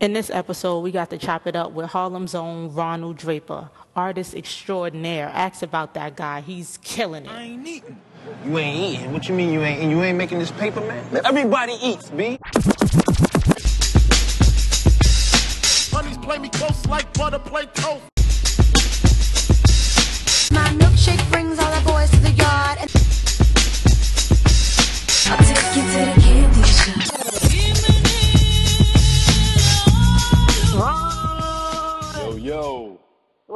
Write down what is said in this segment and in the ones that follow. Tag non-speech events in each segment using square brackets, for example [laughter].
In this episode, we got to chop it up with Harlem's own Ronald Draper, artist extraordinaire. Ask about that guy. He's killing it. I ain't eating. You ain't eating. What you mean you ain't eating? You ain't making this paper, man? Everybody eats, B. Honeys play me close like butter play toast. My milkshake brings all the boys to the yard. And I'll take you to the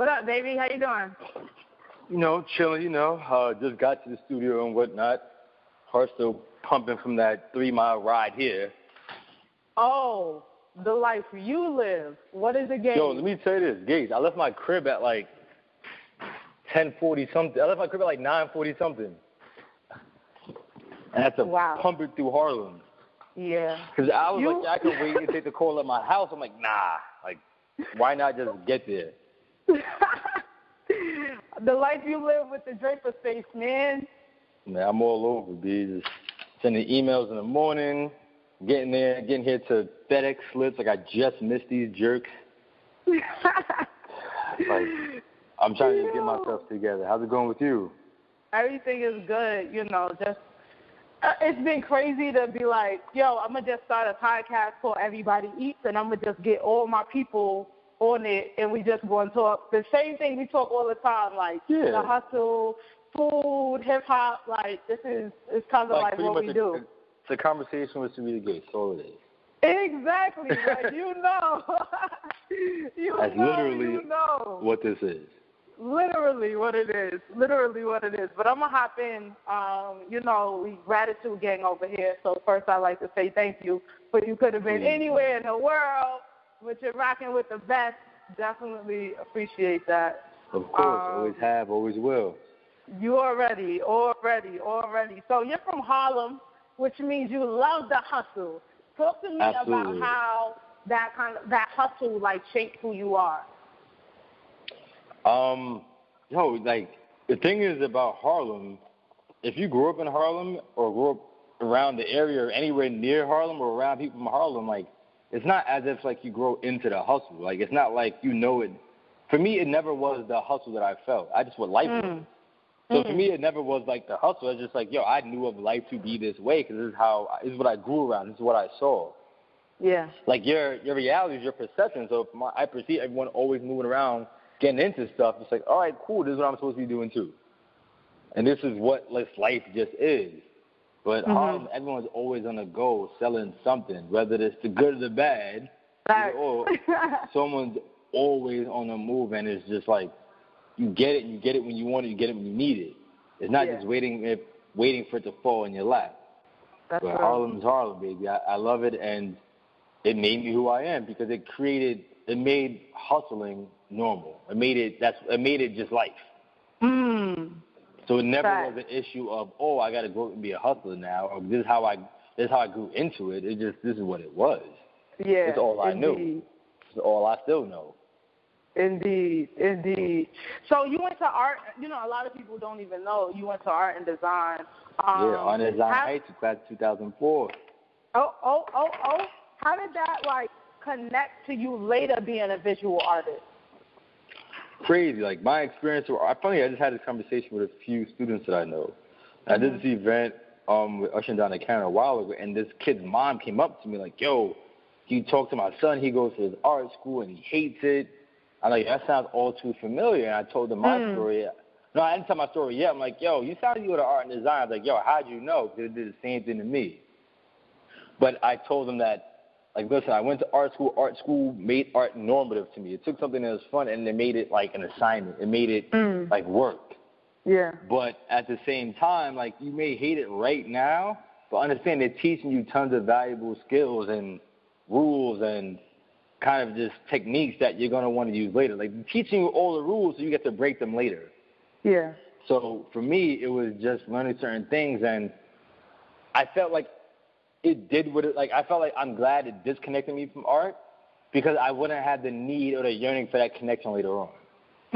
What up, baby? How you doing? You know, chilling, you know. Uh, just got to the studio and whatnot. Heart still pumping from that three mile ride here. Oh, the life you live. What is the game? Yo, let me tell you this, Gates. I left my crib at like ten forty something. I left my crib at like nine forty something. And I had to Wow. pump it through Harlem. yeah. Because I was You- like, I could wait and take the call at my house. I'm like, nah. Like, why not just get there? The life you live with the Draper face, man. Man, I'm all over, B. Just sending emails in the morning, getting there, getting here to FedEx slips. Like I just missed these jerks. [laughs] Like I'm trying to get myself together. How's it going with you? Everything is good, you know, just uh, it's been crazy to be like, yo, I'm gonna just start a podcast called Everybody Eats, and I'm gonna just get all my people on it, and we just go and talk the same thing we talk all the time, like Yeah. the hustle, food, hip hop. Like this is it's kind of like, pretty what we a, do. It's a conversation with Sarita Gates. All it is. Exactly, [laughs] like you know, [laughs] you That's know, literally you know. what this is. Literally what it is. Literally what it is. But I'm gonna hop in. Um, you know, we gratitude gang over here. So first I'd like to say thank you. But you could have been anywhere in the world, but you're rocking with the best. Definitely appreciate that. Of course, Um, always have, always will. You already, already, already. So you're from Harlem, which means you love the hustle. Talk to me Absolutely. about how that kind of that hustle like shaped who you are. Um, yo, like the thing is about Harlem, if you grew up in Harlem or grew up around the area or anywhere near Harlem or around people from Harlem, like it's not as if like you grow into the hustle. Like it's not like you know it. For me, it never was the hustle that I felt. I just what life was. Mm. So for mm. me, it never was like the hustle. It's just like, yo, I knew of life to be this way because this is how, this is what I grew around. This is what I saw Yeah. like your your reality is your perception. So my, I perceive everyone always moving around, getting into stuff. It's like, all right, cool. This is what I'm supposed to be doing too. And this is what this life just is. But Harlem, everyone's always on the go, selling something, whether it's the good or the bad. Facts. Or [laughs] someone's always on the move, and it's just like you get it, you get it when you want it, you get it when you need it. It's not Yeah. just waiting, if, waiting for it to fall in your lap. That's But real. Harlem's Harlem, baby. I, I love it, and it made me who I am because it created, it made hustling normal. It made it that's it made it just life. Mm. So it never Right. was an issue of oh I got to go out and be a hustler now, or this is how I this is how I grew into it. It just this is what it was. Yeah. It's all I knew. It's all I still know. Indeed, indeed. So you went to art. You know, a lot of people don't even know you went to art and design. Um, yeah, on design how- Heights, class of 2004. Oh, oh, oh, oh. How did that like connect to you later being a visual artist? Crazy. Like my experience, I funny. I just had this conversation with a few students that I know. I did this event um with ushering down the counter a while ago, and this kid's mom came up to me like, "Yo, you talk to my son. He goes to his art school and he hates it." I'm like, "That sounds all too familiar." And I told them my story. No, I didn't tell my story yet. I'm like, "Yo, you sound like you go to art and design." I was like, "Yo, how'd you know?" Because it did the same thing to me. But I told them that like listen, I went to art school. Art school made art normative to me. It took something that was fun and it made it like an assignment. It made it Mm. like work. Yeah. But at the same time, like you may hate it right now, but understand they're teaching you tons of valuable skills and rules and kind of just techniques that you're gonna want to use later. Like teaching you all the rules so you get to break them later. Yeah. So for me, it was just learning certain things, and I felt like it did what it like. I felt like I'm glad it disconnected me from art because I wouldn't have had the need or the yearning for that connection later on.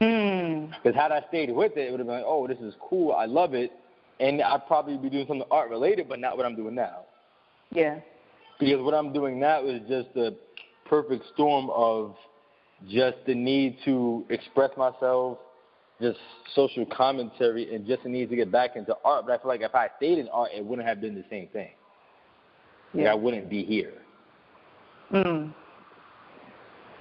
Mm. Because had I stayed with it, it would have been like, oh, this is cool, I love it, and I'd probably be doing something art related, but not what I'm doing now. Yeah. Because what I'm doing now is just the perfect storm of just the need to express myself, just social commentary, and just the need to get back into art. But I feel like if I stayed in art, it wouldn't have been the same thing. Yeah. I wouldn't be here. Mm.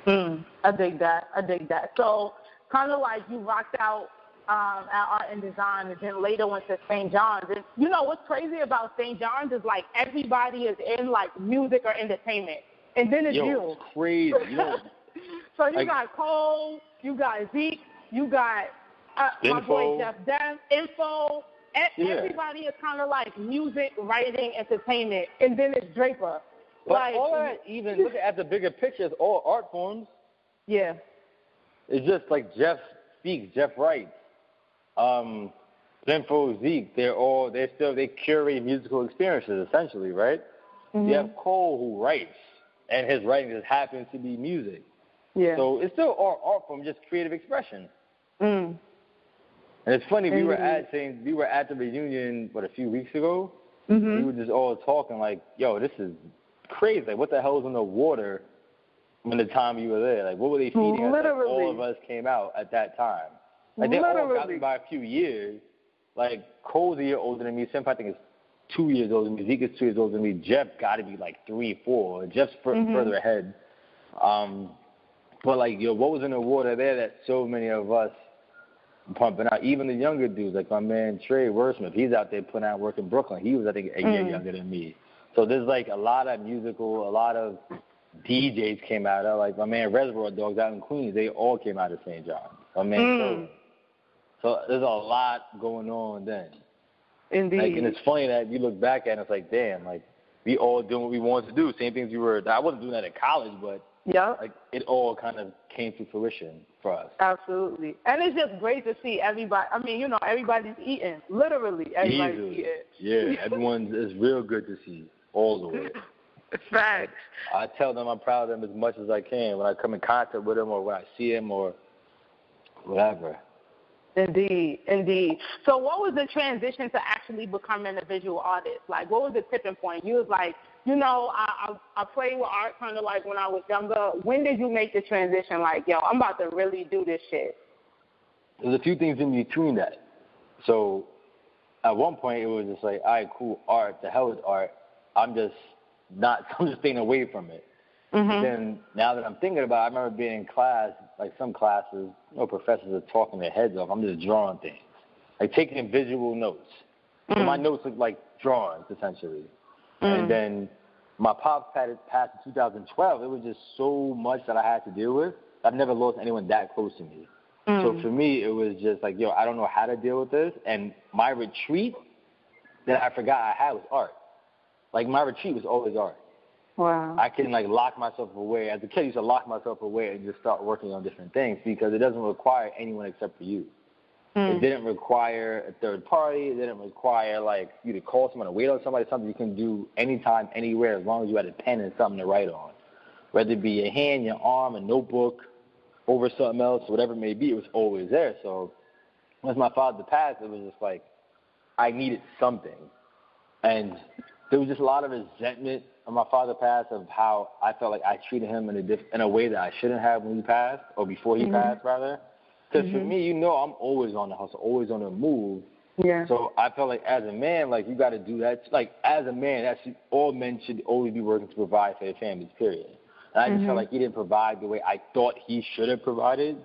Mm. I dig that. I dig that. So kind of like you rocked out um, at art and design, and then later went to St. John's. And you know what's crazy about St. John's is like everybody is in like music or entertainment, and then it's Yo, you. it's crazy. Yo, [laughs] so you Like- got Cole, you got Zeke, you got uh, my boy. Jeff Dem, Info. Yeah. Everybody is kind of like music, writing, entertainment, and then it's Draper. but like, all that, even looking at the bigger picture, it's all art forms. yeah, It's just like Jeff speaks, Jeff writes. Um, Info, Zeke, they're all they're still they curate musical experiences essentially, right? Mm-hmm. You have Cole who writes, and his writing just happens to be music. yeah. So it's still art, art form, just creative expression. mm. And it's funny, we were at saying we were at the reunion what a few weeks ago. Mhm. We were just all talking like, "Yo, this is crazy! Like, what the hell was in the water when the time you were there? Like, what were they feeding us? Like, all of us came out at that time. Like, they all got me by a few years. Like, Cole's a year older than me. Senpai, I think, is two years older than me. Zeke is two years older than me. Jeff got to be like three, four. Jeff's fur- Mhm. further ahead. Um, but like, yo, what was in the water there that so many of us pumping out? Even the younger dudes, like my man Trey Wordsmith, he's out there putting out work in Brooklyn. He was, I think, a year Mm. younger than me. So there's like a lot of musical, a lot of DJs came out of like my man Reservoir Dogs out in Queens. They all came out of St. John. My man. Mm. So there's a lot going on then. Indeed. Like, and it's funny that you look back at it, it's like, damn, like we all doing what we wanted to do. Same things we were. I wasn't doing that in college, but yeah, like it all kind of came to fruition for us. absolutely. And it's just great to see everybody. I mean, you know, everybody's eating. Literally, everybody's Easily. eating. Yeah, [laughs] everyone's it's real good to see all the way. [laughs] Facts. I tell them I'm proud of them as much as I can when I come in contact with them or when I see them or whatever. Indeed, indeed. So, what was the transition to actually becoming a visual artist? Like, what was the tipping point? You was like, you know, I I, I played with art kind of like when I was younger. When did you make the transition? Like, yo, I'm about to really do this shit. There's a few things in between that. So at one point it was just like, all right, cool, art, the hell with art. I'm just not [laughs] I'm just staying away from it. Mhm. Then now that I'm thinking about it, I remember being in class, like some classes, you know, professors are talking their heads off. I'm just drawing things. Like taking visual notes. So my notes look like drawings essentially. And then my pops had it passed in 2012. It was just so much that I had to deal with. I've never lost anyone that close to me. So mm. for me, it was just like, yo, I don't know how to deal with this. And my retreat that I forgot I had was art. Like my retreat was always art. Wow. I can like lock myself away. As a kid, I used to lock myself away and just start working on different things because it doesn't require anyone except for you. It hmm. didn't require a third party. It didn't require like you to call someone or wait on somebody. Something you can do anytime, anywhere, as long as you had a pen and something to write on. Whether it be your hand, your arm, a notebook, over something else, whatever it may be, it was always there. So once my father passed, it was just like I needed something, and there was just a lot of resentment when my father passed of how I felt like I treated him in a diff- in a way that I shouldn't have when he passed or before he mm-hmm. passed rather. Because for mm-hmm. me, you know, I'm always on the hustle, always on the move. Yeah. So I felt like as a man, like you got to do that. Like as a man, that's all men should always be working to provide for their families. Period. And I just felt mm-hmm. like he didn't provide the way I thought he should have provided,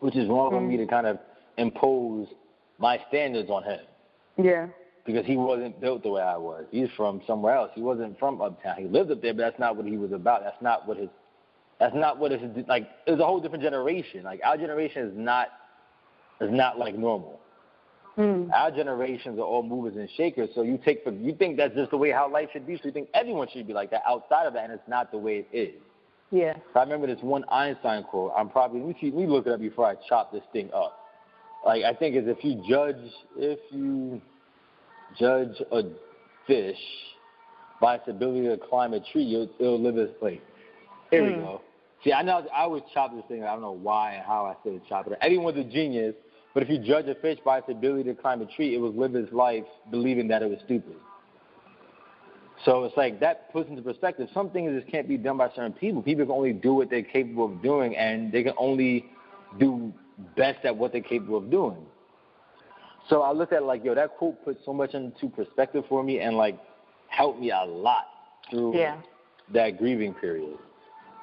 which is wrong for me to mm-hmm. kind of impose my standards on him yeah. because he wasn't built the way I was. He's from somewhere else. He wasn't from uptown. He lived up there, but that's not what he was about. That's not what his. That's not what it's like. It's a whole different generation. Like our generation is not is not like normal. Mm. Our generations are all movers and shakers. So you take for you think that's just the way how life should be. So you think everyone should be like that. Outside of that, and it's not the way it is. Yeah. So I remember this one Einstein quote. I'm probably let me see, let me look it up before I chop this thing up. Like I think is if you judge if you judge a fish by its ability to climb a tree, it'll, it'll live its like. Here we go. See, I know I always chop this thing. I don't know why and how I say chop it. Everyone's a genius, but if you judge a fish by its ability to climb a tree, it was living its life believing that it was stupid. So it's like that puts into perspective. Some things just can't be done by certain people. People can only do what they're capable of doing, and they can only do best at what they're capable of doing. So I looked at it like, yo, that quote put so much into perspective for me, and like helped me a lot through Yeah. that grieving period.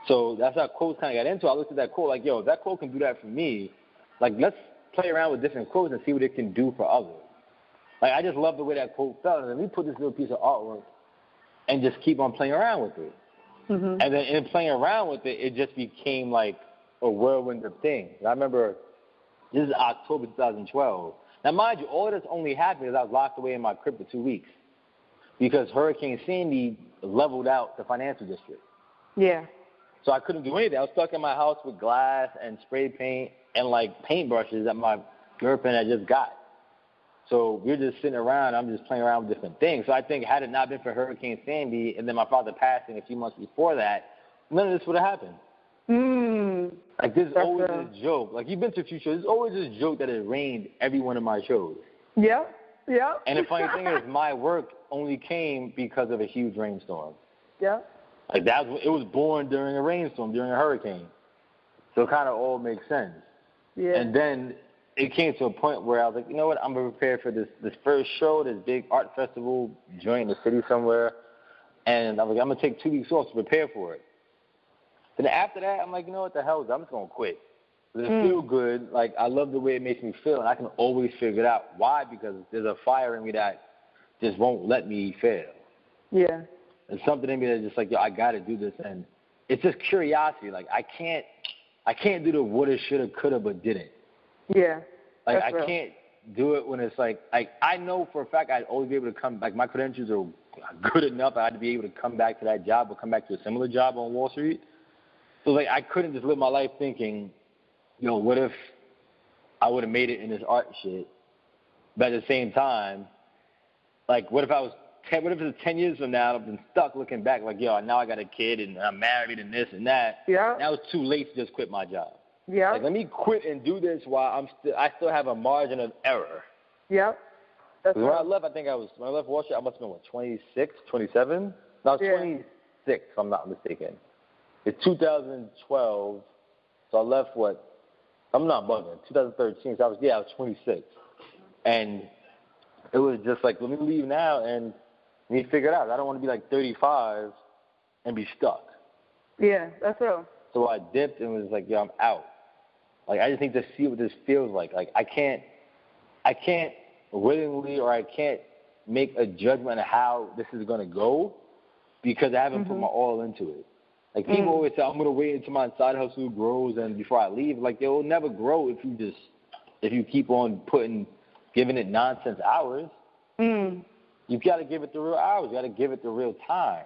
So that's how quotes kind of got into. it. I looked at that quote like, yo, if that quote can do that for me, like let's play around with different quotes and see what it can do for others. Like I just love the way that quote felt, and then we put this little piece of artwork and just keep on playing around with it. Mhm. And then in playing around with it, it just became like a whirlwind of things. And I remember this is October 2012. Now, mind you, all this only happened because I was locked away in my crib for two weeks because Hurricane Sandy leveled out the financial district. Yeah. So I couldn't do anything. I was stuck in my house with glass and spray paint and like paintbrushes that my girlfriend had just got. So we are just sitting around. I'm just playing around with different things. So I think had it not been for Hurricane Sandy and then my father passing a few months before that, none of this would have happened. Mm. Like there's That's always a- this joke. Like you've been to a few shows. There's always this joke that it rained every one of my shows. Yeah, yeah. And the [laughs] funny thing is, my work only came because of a huge rainstorm. Yep. Like that, was, it was born during a rainstorm, during a hurricane. So it kind of all makes sense. Yeah. And then it came to a point where I was like, you know what, I'm gonna prepare for this this first show, this big art festival joint in the city somewhere. And I was like, I'm gonna take two weeks off to prepare for it. Then after that, I'm like, you know what the hell? I'm just gonna quit. It Mm. feel good. Like I love the way it makes me feel, and I can always figure it out. Why? Because there's a fire in me that just won't let me fail. yeah. There's something in me that's just like, yo, I got to do this, and it's just curiosity. Like I can't, I can't do the woulda, shoulda, coulda, but didn't. Yeah. Like I real. can't do it when it's like, like I know for a fact I'd always be able to come. Like my credentials are good enough. I had to be able to come back to that job or come back to a similar job on Wall Street. So like I couldn't just live my life thinking, yo, what if I would have made it in this art shit? But at the same time, like what if I was ten, what if it's ten years from now I've been stuck looking back like, yo, now I got a kid and I'm married and this and that. Yeah. Now it's too late to just quit my job. Yeah. Like let me quit and do this while I'm still I still have a margin of error. Yep. That's 'Cause when I left, I think I was when I left Wall Street, I must have been what 26, 27. No, I was Yeah. 26, if I'm not mistaken. It's 2012, so I left what? I'm not bugging. 2013. So I was yeah, I was 26, and it was just like let me leave now and let me figure it out. I don't want to be like 35 and be stuck. Yeah. That's real. So I dipped and was like, yeah, I'm out. Like I just need to see what this feels like. Like I can't, I can't willingly or I can't make a judgment on how this is gonna go because I haven't put my all into it. Like people always say, I'm gonna wait until my side hustle grows and before I leave. Like it will never grow if you just if you keep on putting giving it nonsense hours. Mm. You got to give it the real hours. You got to give it the real time.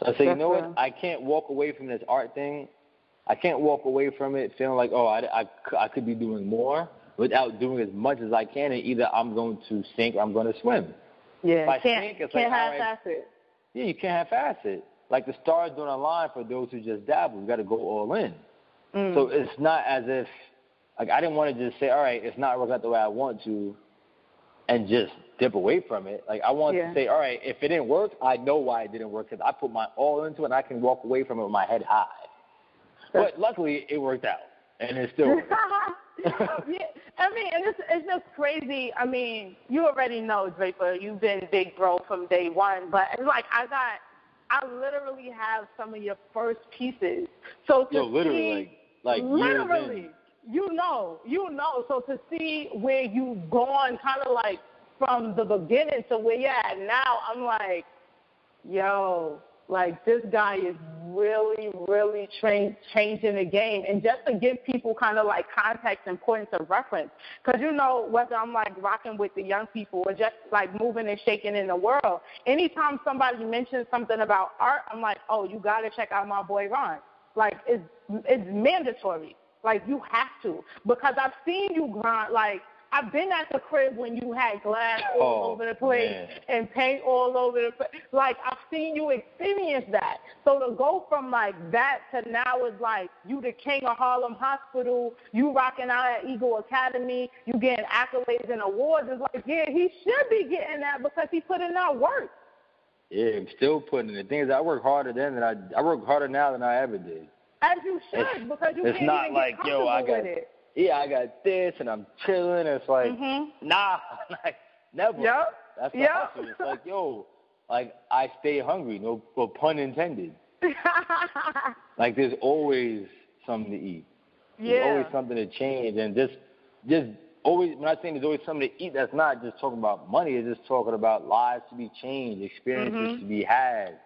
So I say, you know what? I can't walk away from this art thing. I can't walk away from it feeling like, oh, I, I, I could be doing more without doing as much as I can. And either I'm going to sink or I'm going to swim. Yeah. If I can't think it's can't like, have all right, half it. Yeah, you can't half-ass it. Like the stars don't align for those who just dabble. You got to go all in. Mm. So it's not as if, like, I didn't want to just say, all right, it's not working out the way I want to, and just dip away from it. Like I wanted Yeah. to say, all right, if it didn't work, I know why it didn't work because I put my all into it, and I can walk away from it with my head high. But luckily, it worked out, and it still [laughs] yeah, I mean, and it's it's just crazy. I mean, you already know Draper. You've been big bro from day one, but it's like I got, I literally have some of your first pieces. So to Yo, literally, see, like, like literally, you know, you know. So to see where you've gone, kind of like from the beginning to where you're at now, I'm like, yo, like this guy is really, really tra- changing the game. And just to give people kind of like context and points of reference, because you know whether I'm like rocking with the young people or just like moving and shaking in the world. Anytime somebody mentions something about art, I'm like, oh, you got to check out my boy Ron. Like it's it's mandatory. Like you have to because I've seen you grind. Like I've been at the crib when you had glass all Oh, over the place man. and paint all over the place. Like I've seen you experience that. So to go from like that to now is like you the king of Harlem Hospital, you rocking out at Eagle Academy, you getting accolades and awards. It's like yeah, he should be getting that because he put in that work. Yeah, I'm still putting in. The thing is, I work harder then than I I work harder now than I ever did. As you should, It's- because you it's can't not even like, get yo, I got- with it. Yeah, I got this and I'm chilling. It's like, mm-hmm. nah, [laughs] like never. Yep. That's the Yep. hustle. It's like, yo, like I stay hungry. No, no pun intended. [laughs] Like there's always something to eat. There's yeah. always something to change, and just, just always. When I say there's always something to eat, that's not just talking about money. It's just talking about lives to be changed, experiences Mhm. to be had,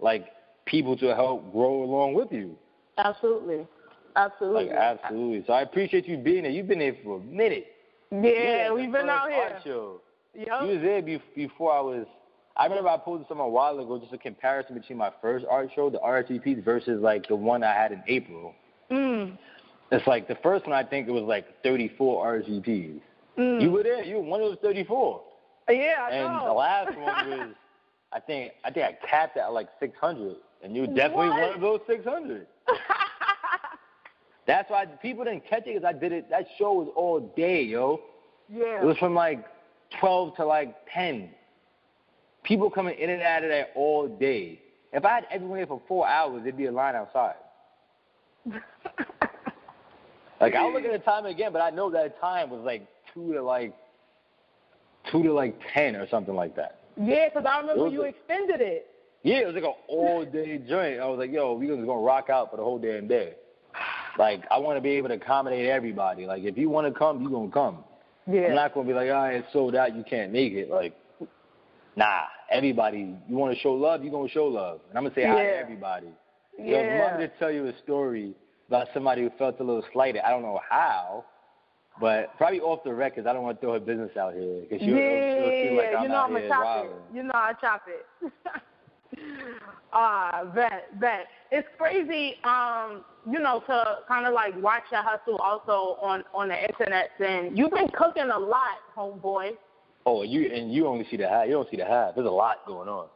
like people to help grow along with you. Absolutely. Absolutely. Like absolutely. So I appreciate you being there. You've been there for a minute. Yeah, we've been out here. show. Yep. You was there be- before I was. I remember I posted something a while ago, just a comparison between my first art show, the RSVPs, versus like the one I had in April. Mm. It's like the first one I think it was like 34 RSVPs. Mm. You were there. You were one of those 34. yeah, I and know. the last one was, I think, I think I capped it at like 600, and you were definitely What? one of those 600. [laughs] That's why people didn't catch it because I did it. That show was all day, yo. yeah. It was from like 12 to like 10. People coming in and out of there all day. If I had everyone here for four hours, there'd be a line outside. [laughs] Like I'll look at the time again, but I know that time was like two to like two to like ten or something like that. yeah, because I remember you are- extended it. Yeah, it was like an all day joint. I was like, yo, we just gonna rock out for the whole damn day. Like I want to be able to accommodate everybody. Like if you want to come, you gonna come. Yeah. I'm not gonna be like, all right, it's sold out, you can't make it. Like, nah, everybody, you want to show love, you gonna show love, and I'm gonna say hi to Yeah. everybody. Yeah. I'd love to tell you a story about somebody who felt a little slighted. I don't know how, but probably off the record. I don't want to throw her business out here because she'll, yeah, she'll like I'm you know I'm gonna chop it. You know I chop it. [laughs] Ah, that bet. It's crazy, um, you know, to kind of like watch your hustle also on on the internet. And you've been cooking a lot, homeboy. Oh, you and you only see the half. You don't see the half. There's a lot going on.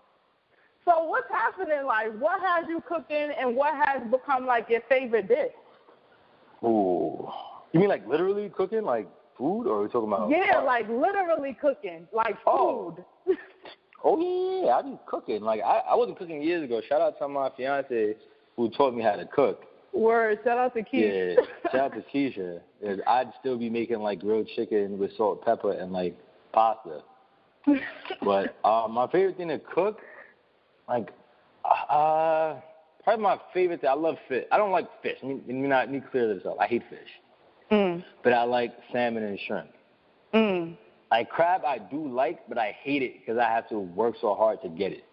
So what's happening? Like, what has you cooking, and what has become like your favorite dish? Ooh, you mean like literally cooking, like food, or are we talking about? Yeah, art? like literally cooking, like Oh. food. Oh [laughs] yeah, I be cooking. Like I, I wasn't cooking years ago. Shout out to my fiance who taught me how to cook. Word. Shout out to Keith. Yeah, [laughs] shout out to Keisha. Yeah, I'd still be making like grilled chicken with salt, pepper, and like pasta. [laughs] But uh, my favorite thing to cook, like, uh, probably my favorite thing. I love fish. I don't like fish. I mean, let me not let me clear this up. I hate fish, mm. but I like salmon and shrimp. Mm. Like crab, I do like, but I hate it because I have to work so hard to get it.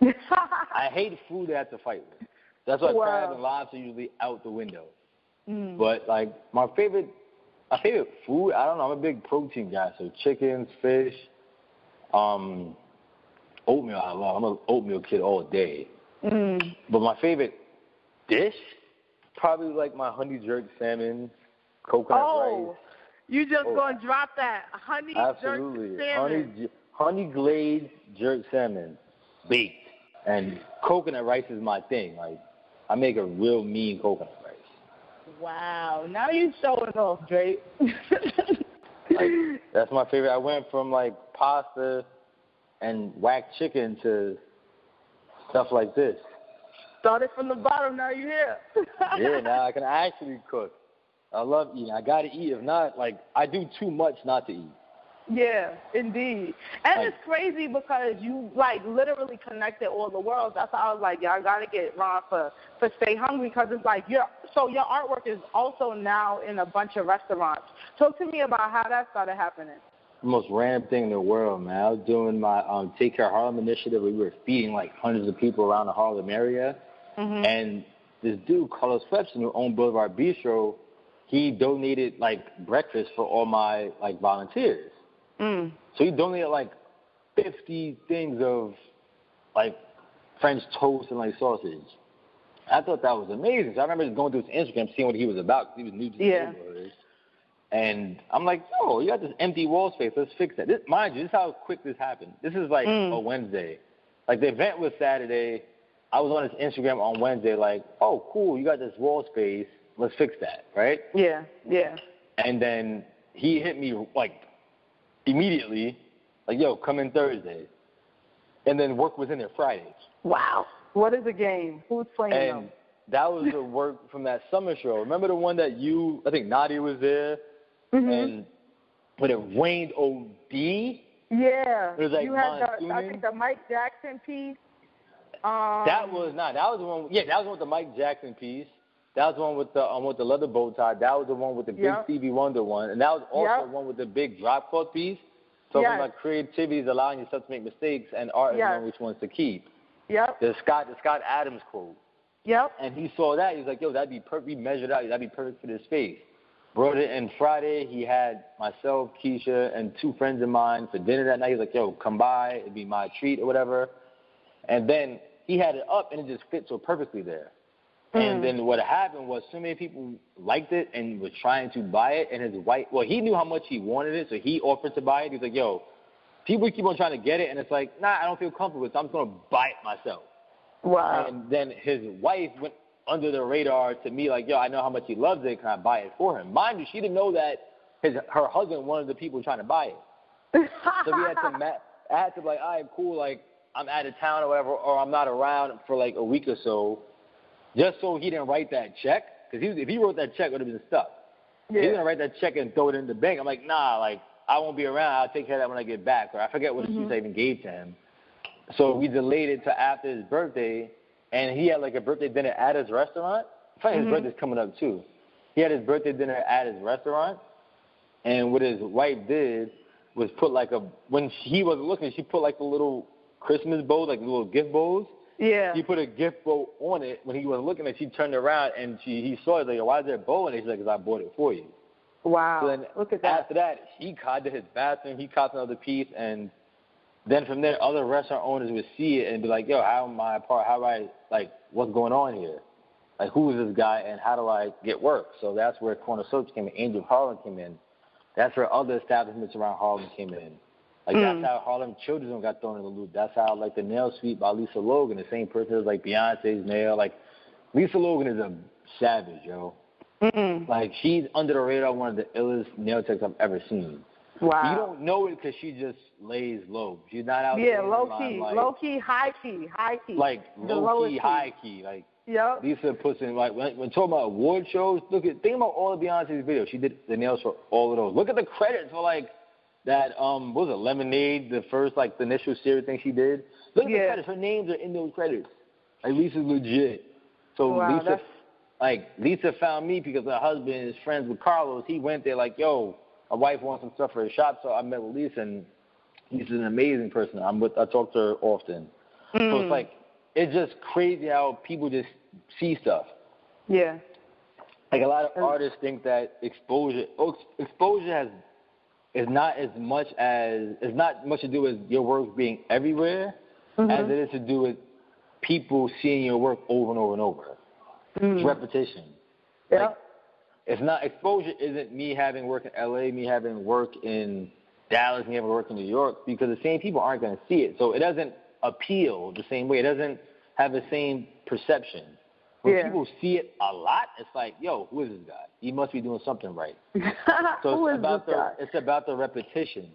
[laughs] I hate food that I have to fight with. That's why Wow. crab and lobster are usually out the window. mm. But like my favorite, my favorite food, I don't know. I'm a big protein guy, so chickens, fish, um, oatmeal. I love. I'm an oatmeal kid all day. Mm. But my favorite dish, probably like my honey jerk salmon, coconut Oh, rice. You just Oh. gonna drop that honey Absolutely, jerk salmon. j- honey glazed jerk salmon, baked, and coconut rice is my thing. Like I make a real mean coconut rice. Wow, now you showing off, Drake. [laughs] Like that's my favorite. I went from like pasta and whack chicken to stuff like this. Started from the bottom, now you're here. Yeah, [laughs] now I can actually cook. I love eating. I gotta eat. If not, like I do too much not to eat. Yeah, indeed. And Like- it's crazy because you like literally connected all the worlds. That's why I was like, yeah, I gotta get Ron for for Stay Hungry because it's like your so your artwork is also now in a bunch of restaurants. Talk to me about how that started happening. The most random thing in the world, man. I was doing my um, Take Care Harlem initiative. We were feeding like hundreds of people around the Harlem area, Mm-hmm. and this dude Carlos Webster, who owned Boulevard Bistro, he donated like breakfast for all my like volunteers. Mm. So he donated like 50 things of like French toast and like sausage. I thought that was amazing. So I remember just going through his Instagram, seeing what he was about he was new to the Yeah. neighborhood. And I'm like, yo, you got this empty wall space. Let's fix that. This, mind you, this is how quick this happened. This is like Mm. a Wednesday. Like the event was Saturday. I was on his Instagram on Wednesday, like, oh, cool, you got this wall space. Let's fix that, right? Yeah, yeah. And then he hit me like immediately, like, yo, come in Thursday. and then work was in there Fridays. Wow. What is the game? Who's playing And them? that was the [laughs] work from that summer show. Remember the one that you, I think Nadia was there, Mm-hmm. and when it rained OD. Yeah. It was like you had the, I think the Mike Jackson piece. Um, That was not. That was the one. Yeah, that was the one with the Mike Jackson piece. That was the one with the um, with the leather bow tie. That was the one with the big Yep. Stevie Wonder one, and that was also Yep. one with the big drop cloth piece. Talking Yes. about creativity is allowing yourself to make mistakes, and art is Yes. knowing which ones to keep. Yep. The Scott the Scott Adams quote. Yep. And he saw that. He was like, yo, that'd be perfect. We measured out. That'd be perfect for this space. Brought it in Friday. He had myself, Keisha, and two friends of mine for dinner that night. He was like, yo, come by. It'd be my treat or whatever. And then he had it up, and it just fit so perfectly there. And mm. then what happened was so many people liked it and was trying to buy it. And his wife, well, he knew how much he wanted it, so he offered to buy it. He was like, yo, people keep on trying to get it, and it's like, nah, I don't feel comfortable with it, so I'm just going to buy it myself. Wow. And then his wife went under the radar to me like, yo, I know how much he loves it. Can I buy it for him? Mind you, she didn't know that his her husband one of the people trying to buy it. So we had to [laughs] ma- I had to be like, all right, cool, like I'm out of town or whatever, or I'm not around for like a week or so, just so he didn't write that check. Because he, if he wrote that check, it would have been stuck. yeah. He's gonna write that check and throw it in the bank. I'm like, nah, like I won't be around. I'll take care of that when I get back. Or I forget what excuse mm-hmm. I even gave to him. So we delayed it to after his birthday, and he had like a birthday dinner at his restaurant. Funny, his mm-hmm. birthday's coming up too. He had his birthday dinner at his restaurant, and what his wife did was put like a when he was looking, she put like the little Christmas bows, like little gift bowls. Yeah. He put a gift bow on it when he was looking, and she turned around and she he saw it like, why is there a bow? And he's like, because I bought it for you. Wow. So then Look at that. after that, he caught to his bathroom, he caught another piece, and then from there, other restaurant owners would see it and be like, "Yo, how am I part? How do I like what's going on here? Like, who is this guy, and how do I get work?" So that's where Corner Social came in. Angel of Harlem came in. That's where other establishments around Harlem came in. Like that's hmm. how Harlem Children's Zone got thrown in the loop. That's how like the Nail Suite by Lisa Logan, the same person as like Beyonce's nail. Like Lisa Logan is a savage, yo. Mm-mm. Like she's under the radar, one of the illest nail techs I've ever seen. Wow. You don't know it because she just lays low. She's not out yeah, there in low key, limelight. low key, high key, high key. like the low key, key. high key. Like Yep. Lisa puts in like when, when talking about award shows. Look at think about all of Beyonce's videos. She did the nails for all of those. Look at the credits for like that. Um, what was it Lemonade? The first like the initial series thing she did. Look at the credits. Her names are in those credits. Like Lisa's legit. So Wow, Lisa, that's- like Lisa found me because her husband is friends with Carlos. He went there like, yo, my wife wants some stuff for her shop. So I met with Lisa, and Lisa's an amazing person. I'm with. I talk to her often. So Mm. it's like it's just crazy how people just see stuff. Yeah. Like a lot of artists think that exposure oh, exposure has is not as much as it's not much to do with your work being everywhere Mm-hmm. as it is to do with people seeing your work over and over and over. It's repetition. Yeah. Like, it's not exposure isn't me having work in LA, me having work in Dallas, me having work in New York, because the same people aren't going to see it. So it doesn't appeal the same way. It doesn't have the same perception. When Yeah. people see it a lot, it's like, yo, who is this guy? He must be doing something right. [laughs] So Who it's is about this the guy? it's about the repetition.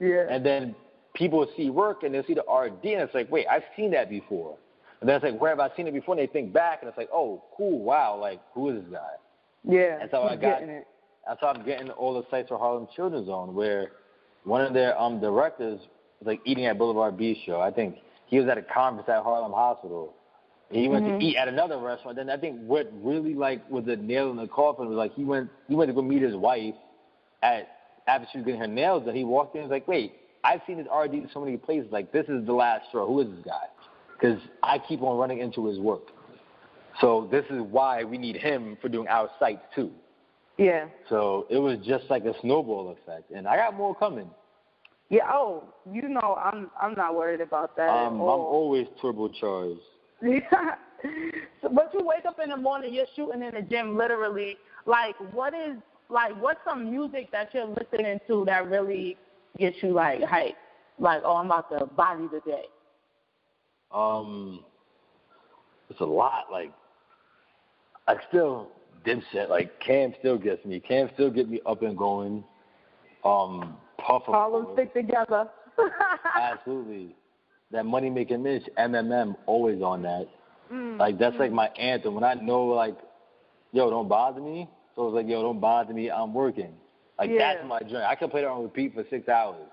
Yeah. And then people see work and they see the RD and it's like, wait, I've seen that before. And then it's like, where have I seen it before? And they think back and it's like, oh, cool, wow, like who is this guy? yeah. That's how I got. it. That's how I'm getting all the sites for Harlem Children's Zone, where one of their um directors was like eating at Boulevard Bistro. I think he was at a conference at Harlem Hospital. He went Mm-hmm. to eat at another restaurant. Then I think what really like was the nail in the coffin was like he went he went to go meet his wife at after she was getting her nails done. He walked in and was like, wait, I've seen this RD in so many places. Like this is the last straw. Who is this guy? Because I keep on running into his work. So this is why we need him for doing our sites too. Yeah. So it was just like a snowball effect, and I got more coming. Yeah. Oh, you know, I'm I'm not worried about that. Um, I'm always turbocharged. Yeah. so, [laughs] but you wake up in the morning, you're shooting in the gym, literally. Like, what is like? What's some music that you're listening to that really gets you like hype? Like, oh, I'm about to body the day. Um, it's a lot. Like I still dipset. Like Cam still gets me. Cam still get me up and going. Um, Puff. of All them stick together. [laughs] Absolutely. That Money Making Mitch, MMM, always on that. Mm. Like that's like my anthem. When I know like, yo, don't bother me. So it's like, yo, don't bother me. I'm working. Like Yeah. that's my joint. I can play that on repeat for six hours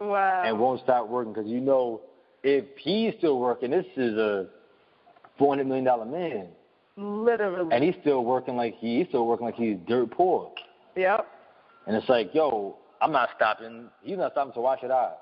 Wow. and won't stop working because you know if he's still working, this is a four hundred million dollar man, Literally. and he's still working like he, he's still working like he's dirt poor. yep. And it's like, yo, I'm not stopping. He's not stopping, so why should I?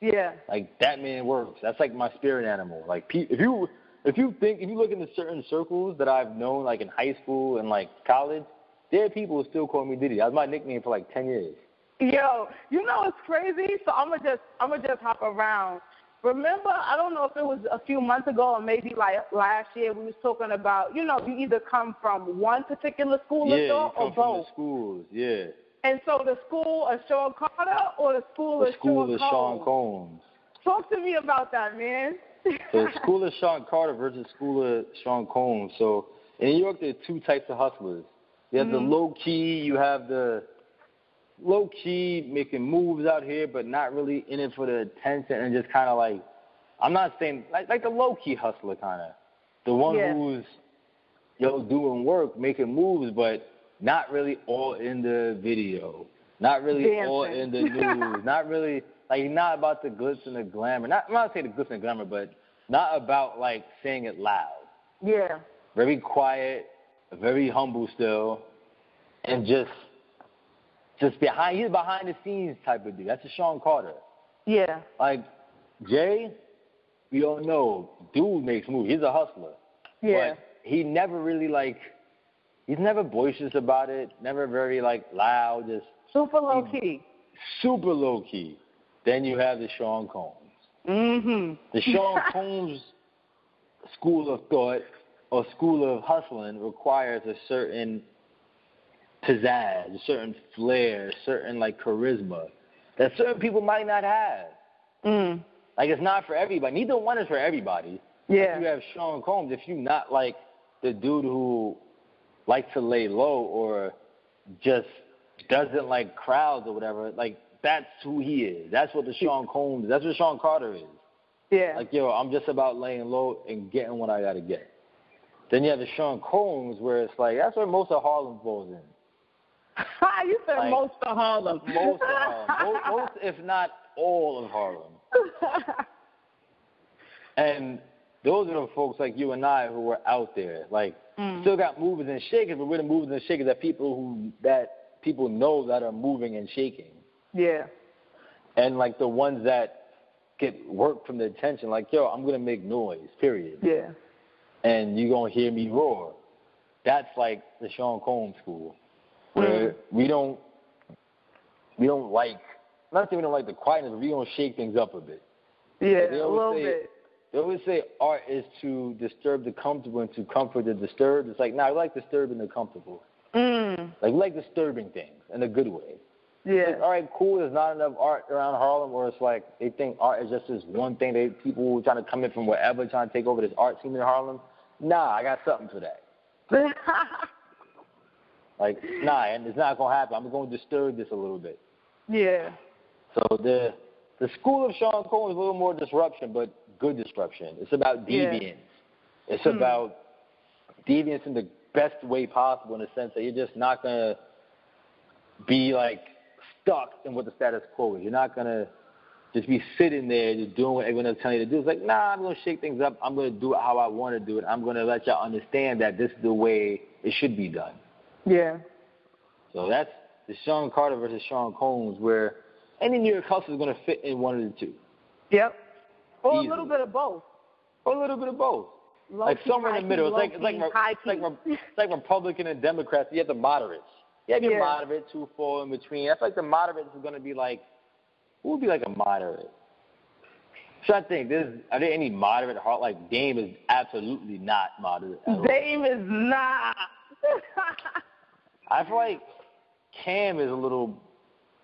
Yeah. Like that man works. That's like my spirit animal. Like pe- if you if you think if you look into certain circles that I've known, like in high school and like college, there are people who still call me Diddy. That was my nickname for like ten years. Yo, you know it's crazy. So I'm gonna just I'm gonna just hop around. Remember, I don't know if it was a few months ago or maybe like last year, we was talking about you know you either come from one particular school yeah, you come or from both. the schools. Yeah, And so the school of Sean Carter or the school the of school Sean of Sean Combs? Talk to me about that, man. [laughs] the school of Sean Carter versus the school of Sean Combs. So in New York, there are two types of hustlers. You have the Mhm. low key. You have the low key making moves out here, but not really in it for the attention and just kind of like, I'm not saying like like the low key hustler kind of, the one Yeah. who's yo doing work, making moves, but not really all in the video, not really all in the [laughs] news, not really like not about the glitz and the glamour. Not I'm not saying the glitz and glamour, but not about like saying it loud. yeah. Very quiet, very humble still, and just just behind he's behind the scenes type of dude. That's a Sean Carter. Yeah. Like Jay, we all know, dude makes moves. He's a hustler. Yeah. But he never really like he's never boisterous about it, never very like loud, just Super low key. super low key. Then you have the Sean Combs. Mm-hmm. The Sean [laughs] Combs school of thought or school of hustling requires a certain pizzazz, a certain flair, a certain like charisma that certain people might not have. Mm. Like it's not for everybody. Neither one is for everybody. Yeah. If you have Sean Combs, if you're not like the dude who likes to lay low or just doesn't like crowds or whatever, like that's who he is. That's what the Sean Combs. That's what Sean Carter is. Yeah. Like yo, I'm just about laying low and getting what I gotta get. Then you have the Sean Combs where it's like that's where most of Harlem falls in. [laughs] you said like, most of Harlem. Most of Harlem, [laughs] most, most if not all of Harlem. [laughs] And those are the folks like you and I who were out there. Like Mm. still got movers and shakers, but we're the movers and shakers that people who that people know that are moving and shaking. yeah. And like the ones that get work from the attention, like, yo, I'm gonna make noise, period. Yeah. And you're gonna hear me roar. That's like the Sean Combs school. Where we don't we don't like not that we don't like the quietness, but we gonna shake things up a bit. Yeah. A little say- bit. They always say art is to disturb the comfortable and to comfort the disturbed. It's like, nah, we like disturbing the comfortable. Mm. Like, we like disturbing things in a good way. Yeah. Like, all right, cool, there's not enough art around Harlem, or it's like they think art is just this one thing. They People trying to come in from wherever, trying to take over this art scene in Harlem. Nah, I got something for that. [laughs] Like, nah, and it's not going to happen. I'm going to disturb this a little bit. yeah. So the the school of Sean Combs is a little more disruption, but good disruption. It's about Yeah. deviance. It's Hmm. about deviance in the best way possible, in the sense that you're just not gonna be like stuck in what the status quo is. You're not gonna just be sitting there just doing what everyone else telling you to do. It's like, nah, I'm gonna shake things up. I'm gonna do it how I want to do it. I'm gonna let y'all understand that this is the way it should be done. Yeah. So that's the Sean Carter versus Sean Combs, where any New York hustler is going to fit in one of the two, Yep. Or Easily. a little bit of both. or a little bit of both. Low like key, somewhere in the middle. key, It's like it's like key, it's like, it's like Republican and Democrats. You have the moderates. You have your Yeah. moderate, two, four in between. I feel like the moderates is going to be like, who would be like a moderate? So I think there's are there any moderate heart like Dame is absolutely not moderate. Dame is not. [laughs] I feel like Cam is a little,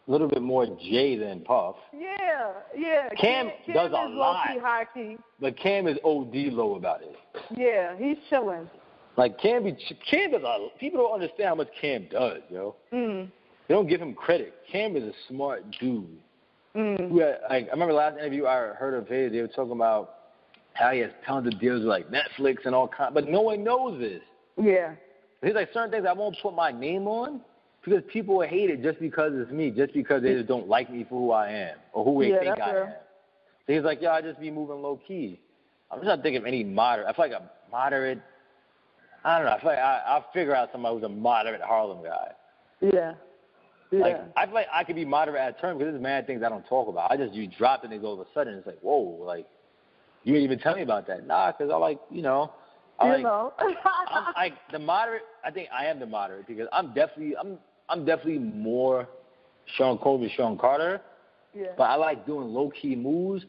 little bit more Jay than Puff. yeah, yeah. Cam Cam does is a lot. Key, high key. But Cam is OD low about it. Yeah, he's chilling. Like Cam, be, Cam does a. People don't understand how much Cam does, yo. Mm. They don't give him credit. Cam is a smart dude. Mm. had, like I remember last interview I heard of his, they were talking about how he has tons of deals with like Netflix and all kinds, but no one knows this. Yeah. He's like certain things I won't put my name on because people will hate it just because it's me, just because they just don't like me for who I am or who they Yeah, think I am. So he's like, yeah, I just be moving low key. I'm just not thinking of any moderate. I feel like a moderate. I don't know. I feel like I, I'll figure out somebody who's a moderate Harlem guy. Yeah. Yeah. Like I feel like I could be moderate at terms because there's mad things I don't talk about. I just you drop it and all of a sudden it's like whoa, like you didn't even tell me about that. Nah, because I like you know, I you like know. I'm like the moderate. I think I am the moderate because I'm definitely I'm I'm definitely more Sean Combs, Sean Carter. yeah. But I like doing low key moves,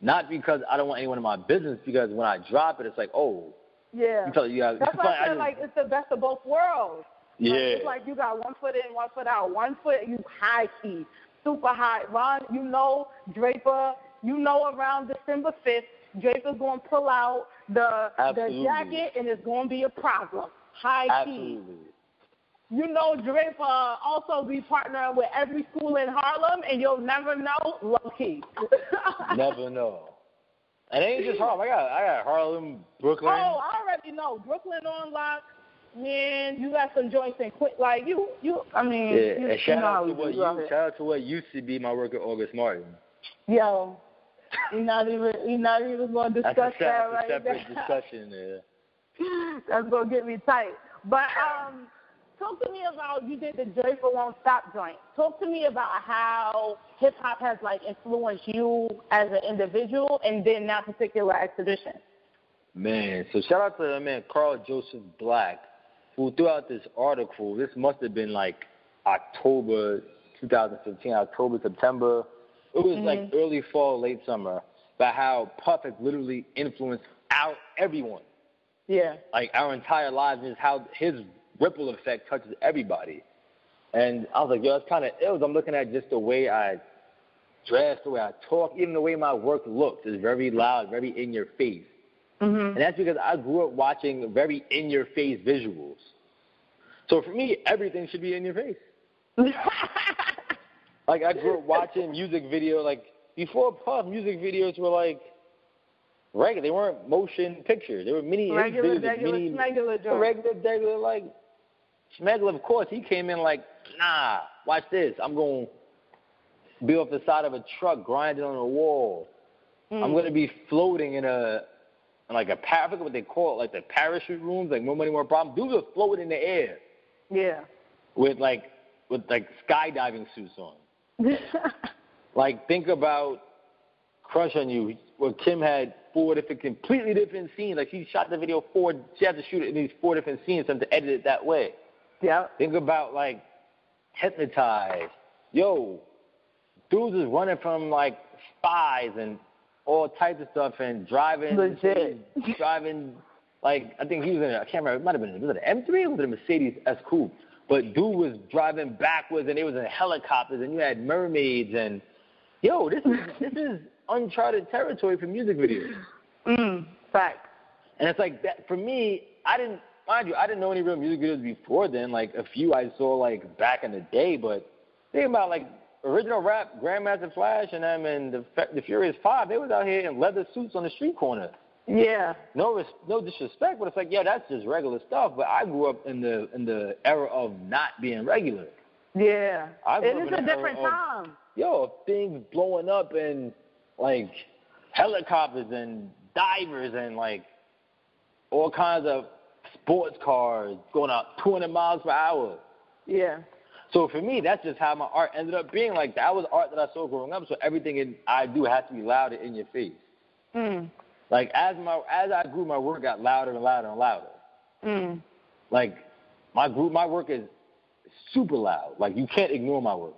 not because I don't want anyone in my business. Because when I drop it, it's like oh, yeah. you tell you got. That's why I [laughs] feel like it's the best of both worlds. yeah. Like, it's like you got one foot in, one foot out. One foot you high key, super high. Ron, you know Draper. You know around December fifth, Draper's gonna pull out the Absolutely. the jacket and it's gonna be a problem. High key. You know Draper also be partnering with every school in Harlem, and you'll never know low key. [laughs] Never know. And it ain't just Harlem. I got I got Harlem, Brooklyn. Oh, I already know. Brooklyn on lock. Man, you got some joints and quick. Like you, you. I mean, yeah, you, and you shout know out to what you shout out to what used to be my work at August Martin. Yo, we're not even we're not even going to That's discuss a, that se- right that's a separate now. [laughs] discussion there. That's gonna get me tight. But um, talk to me about you did the Draper Won't Stop joint. Talk to me about how hip hop has like influenced you as an individual, and then that particular exhibition. Man, so shout out to that man Carl Joseph Black, who threw out this article. This must have been like October 2015, October, September. It was like mm-hmm. early fall, late summer, about how Puff has literally influenced our everyone, Yeah. like our entire lives, and how his ripple effect touches everybody. And I was like, yo, it's kind of ill. I'm looking at just the way I dress, the way I talk, even the way my work looks is very loud, very in your face. Mhm. And that's because I grew up watching very in your face visuals. So for me, everything should be in your face. [laughs] Like I grew up watching music video like before Puff, music videos were like regular. They weren't motion pictures. They were mini regular, videos, regular, mini regular regular, regular like Schmegler, of course, he came in like, nah, watch this. I'm going to be off the side of a truck grinding on a wall. Mm. I'm going to be floating in a, in like a par- forget what they call it, like the parachute rooms, like more money, more problem. Dudes are floating in the air Yeah. with like, with like skydiving suits on. [laughs] Like, think about Crush on You, where Kim had four different, completely different scenes. Like, she shot the video four, she had to shoot it in these four different scenes and to edit it that way. Yeah. Think about like hypnotized. Yo, dudes is running from like spies and all types of stuff and driving Legit. driving like I think he was in a, I can't remember it might have been was it an M three or was it a Mercedes S coupe? But dude was driving backwards and it was in helicopters and you had mermaids and yo, this is [laughs] this is uncharted territory for music videos. Mm. Fact. And it's like that for me. I didn't mind you. I didn't know any real music videos before then. Like a few I saw like back in the day. But think about like original rap, Grandmaster Flash, and them, and the the Furious Five. They was out here in leather suits on the street corner. Yeah. No, res- no disrespect, but it's like yeah, that's just regular stuff. But I grew up in the in the era of not being regular. Yeah. I grew it is a different of- time. Yo, things blowing up and like helicopters and divers and like all kinds of sports cars going out 200 miles per hour. Yeah. So for me, that's just how my art ended up being. Like that was art that I saw growing up. So everything in, I do has to be louder in your face. Mm. Like as my as I grew, my work got louder and louder and louder. Mm. Like my group, my work is super loud. Like you can't ignore my work.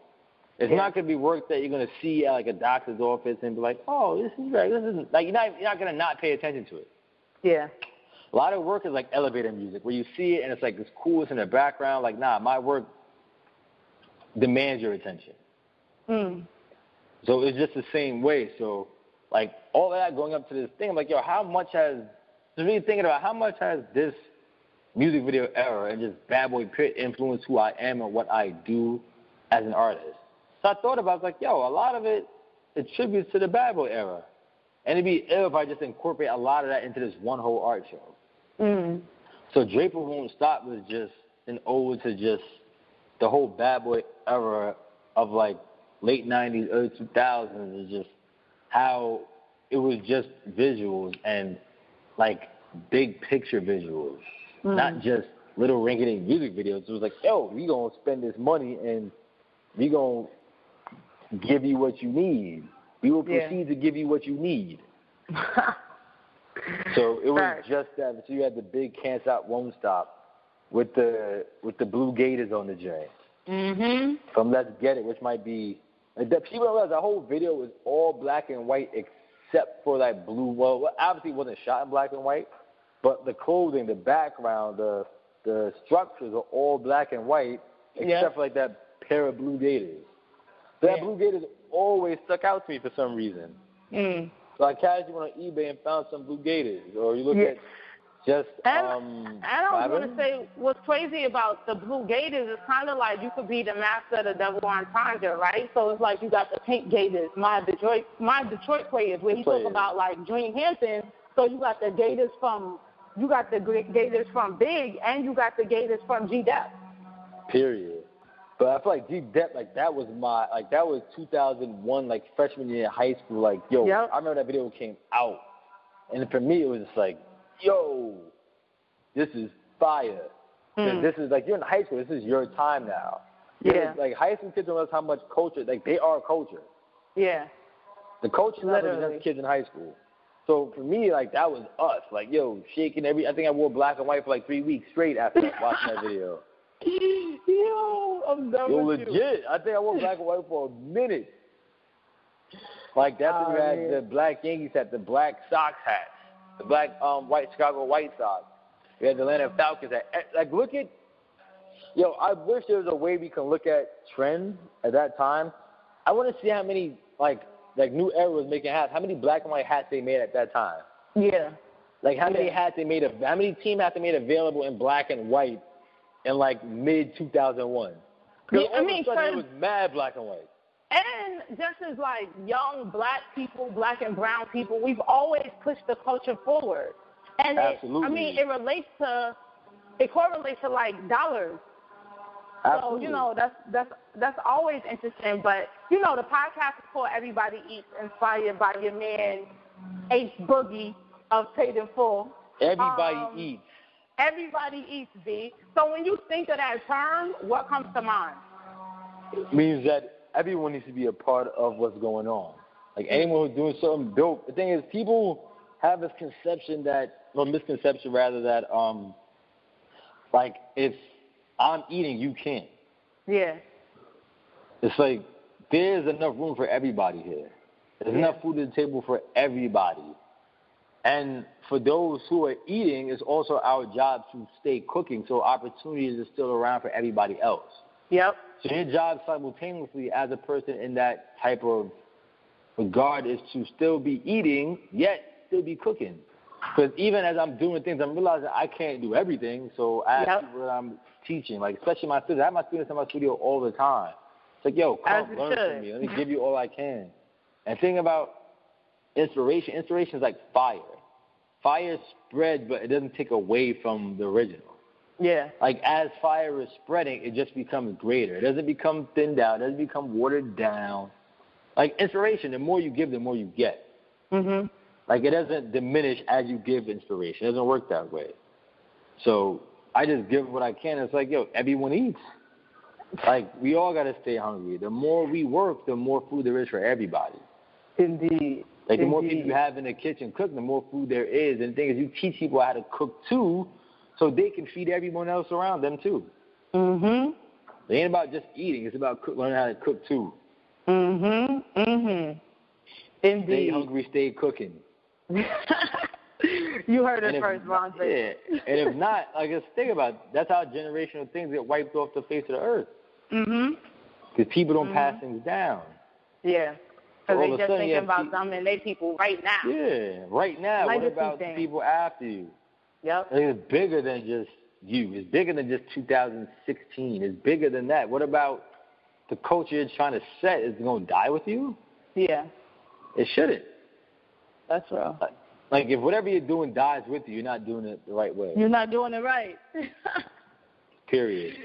It's Yeah. not gonna be work that you're gonna see at like a doctor's office and be like, oh, this is right. This isn't like you're not you're not gonna not pay attention to it. Yeah. A lot of work is like elevator music, where you see it and it's like it's cool, it's in the background. Like, nah, my work demands your attention. Mm. So it's just the same way. So, like all that going up to this thing, I'm like, yo, how much has just really thinking about how much has this music video era and just Bad Boy Pit influenced who I am and what I do as an artist. So I thought about, it, I was like, yo, a lot of it attributes to the bad boy era. And it'd be ill if I just incorporate a lot of that into this one whole art show. Mm. So Draper Won't Stop was just an ode to just the whole bad boy era of like late nineties, early two thousands is just how it was just visuals and like big picture visuals. Not just little rinky music videos. It was like, yo, we gonna spend this money and we gonna give you what you need. We will Yeah. proceed to give you what you need. [laughs] So it was Right. just that. So you had the big can't stop, won't stop, with the with the blue gators on the joint mhm. from Let's Get It, which might be that. People don't realize that whole video was all black and white except for that blue. Well, obviously it wasn't shot in black and white, but the clothing, the background, the the structures are all black and white except Yeah. for like that pair of blue gators. That Yeah. blue gators always stuck out to me for some reason. Mm. So I casually went on eBay and found some blue gators, or you look Yeah. at just And, um. I Byron? going to say, what's crazy about the Blue Gators is kind of like you could be the master of the double entendre, right? So it's like you got the Pink Gators, my Detroit, my Detroit players, where he Players. talk about like Dream Hampton. So you got the Gators from, you got the Gators from Big, and you got the Gators from G Dep. Period. But I feel like G Dep, like that was my, like that was 2001, like freshman year in high school. Like, yo, Yep. I remember that video came out, and for me it was just like, yo, this is fire. Mm. This is like you're in high school. This is your time now. Yeah. Like high school kids don't realize how much culture, like they are culture. Yeah. The culture represents kids in high school. So for me, like that was us. Like yo, shaking every. I think I wore black and white for like three weeks straight after [laughs] watching that video. Yo, I'm done Yo, with you. legit. I think I wore black and white for a minute. Like that's when you Oh, had man. the black Yankees hat, the black Sox hats, the black um white Chicago White Sox. We had the Atlanta Falcons hat. Eh, Like look at yo, I wish there was a way we can look at trends at that time. I want to see how many like like New Era was making hats. How many black and white hats they made at that time? Yeah. Like how many hats they made? How many team hats they made available in black and white in like mid 2001? Yeah, I all mean, of a sudden it was mad black and white. And just as like young black people, black and brown people, we've always pushed the culture forward. And it, I mean, it relates to, it correlates to like dollars. Absolutely. So you know that's that's that's always interesting. But you know the podcast is called Everybody Eats, inspired by your man Ace Boogie of Paid in Full. everybody um, eats. Everybody eats, B. So when you think of that term, what comes to mind? means that everyone needs to be a part of what's going on. Like anyone who's doing something dope. The thing is, people have this conception that, or misconception rather, that um, like if I'm eating, you can't. Yeah. It's like there's enough room for everybody here. There's enough food at the table for everybody. And for those who are eating, it's also our job to stay cooking, so opportunities are still around for everybody else. Yep. So your job simultaneously as a person in that type of regard is to still be eating, yet still be cooking. Because even as I'm doing things, I'm realizing I can't do everything. So I Yep. that I'm teaching, like especially my students. I have my students in my studio all the time. It's like, yo, come learn should. from me. Let me give you all I can. And think about inspiration. Inspiration is like fire. Fire spreads, but it doesn't take away from the original Yeah. like as fire is spreading, it just becomes greater. It doesn't become thinned out. It doesn't become watered down. Like inspiration, the more you give, the more you get. Mhm. Like it doesn't diminish as you give inspiration. It doesn't work that way. So I just give what I can. It's like, yo, everyone eats. Like we all gotta stay hungry. The more we work, the more food there is for everybody. Indeed. Like the more people you have in the kitchen cooking, the more food there is. And the thing is, you teach people how to cook too, so they can feed everyone else around them too. Mhm. It ain't about just eating. It's about cook, learning how to cook too. Mhm. Mm Mhm. Stay hungry, stay cooking. [laughs] you heard it if, first, Ron. yeah, and if not, like just think about it. that's how generational things get wiped off the face of the earth Mhm. because people don't Mm-hmm. pass things down. Yeah. Because they're just sudden thinking about pe- them and they people right now. Yeah, right now. Legacy what about thing. the people after you? Yep. It's bigger than just you. It's bigger than just 2016. It's bigger than that. What about the culture you're trying to set? Is it going to die with you? Yeah. It shouldn't. That's real. Like, like if whatever you're doing dies with you, you're not doing it the right way. You're not doing it right. [laughs] Period.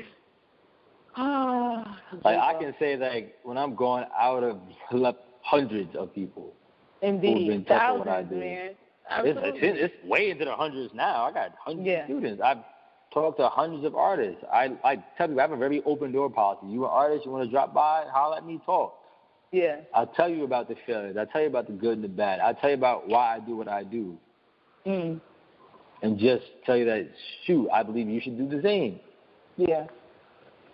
Ah, Like I can say like when I'm going out of hundreds of people, who've been Indeed, touching what I do. man. It's, it's, it's way into the hundreds now. I got hundreds Yeah. of students. I've talked to hundreds of artists. I I tell you, I have a very open door policy. You an artist, you want to drop by, holler at me, talk. yeah, I'll tell you about the failures. I'll tell you about the good and the bad. I'll tell you about why I do what I do. mm. And just tell you that, shoot, I believe you should do the same. yeah,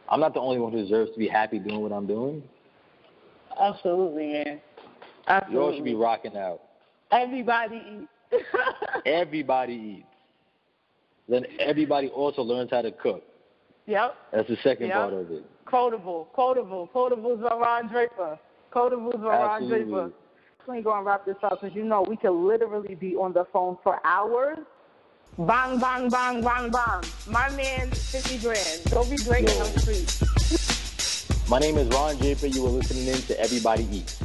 I'm not the only one who deserves to be happy doing what I'm doing. absolutely, man. You all should be rocking out. Everybody eats. [laughs] Everybody eats. Then everybody also learns how to cook. yep. That's the second Yep. part of it. Quotable, quotable, quotables by Ron Draper. Quotables by Ron Draper. We're going to wrap this up because you know we could literally be on the phone for hours. Bang, bang, bang, bang, bang. My man, 50 grand. Don't be in Yo. the streets. My name is Ron Draper. You are listening in to Everybody Eats.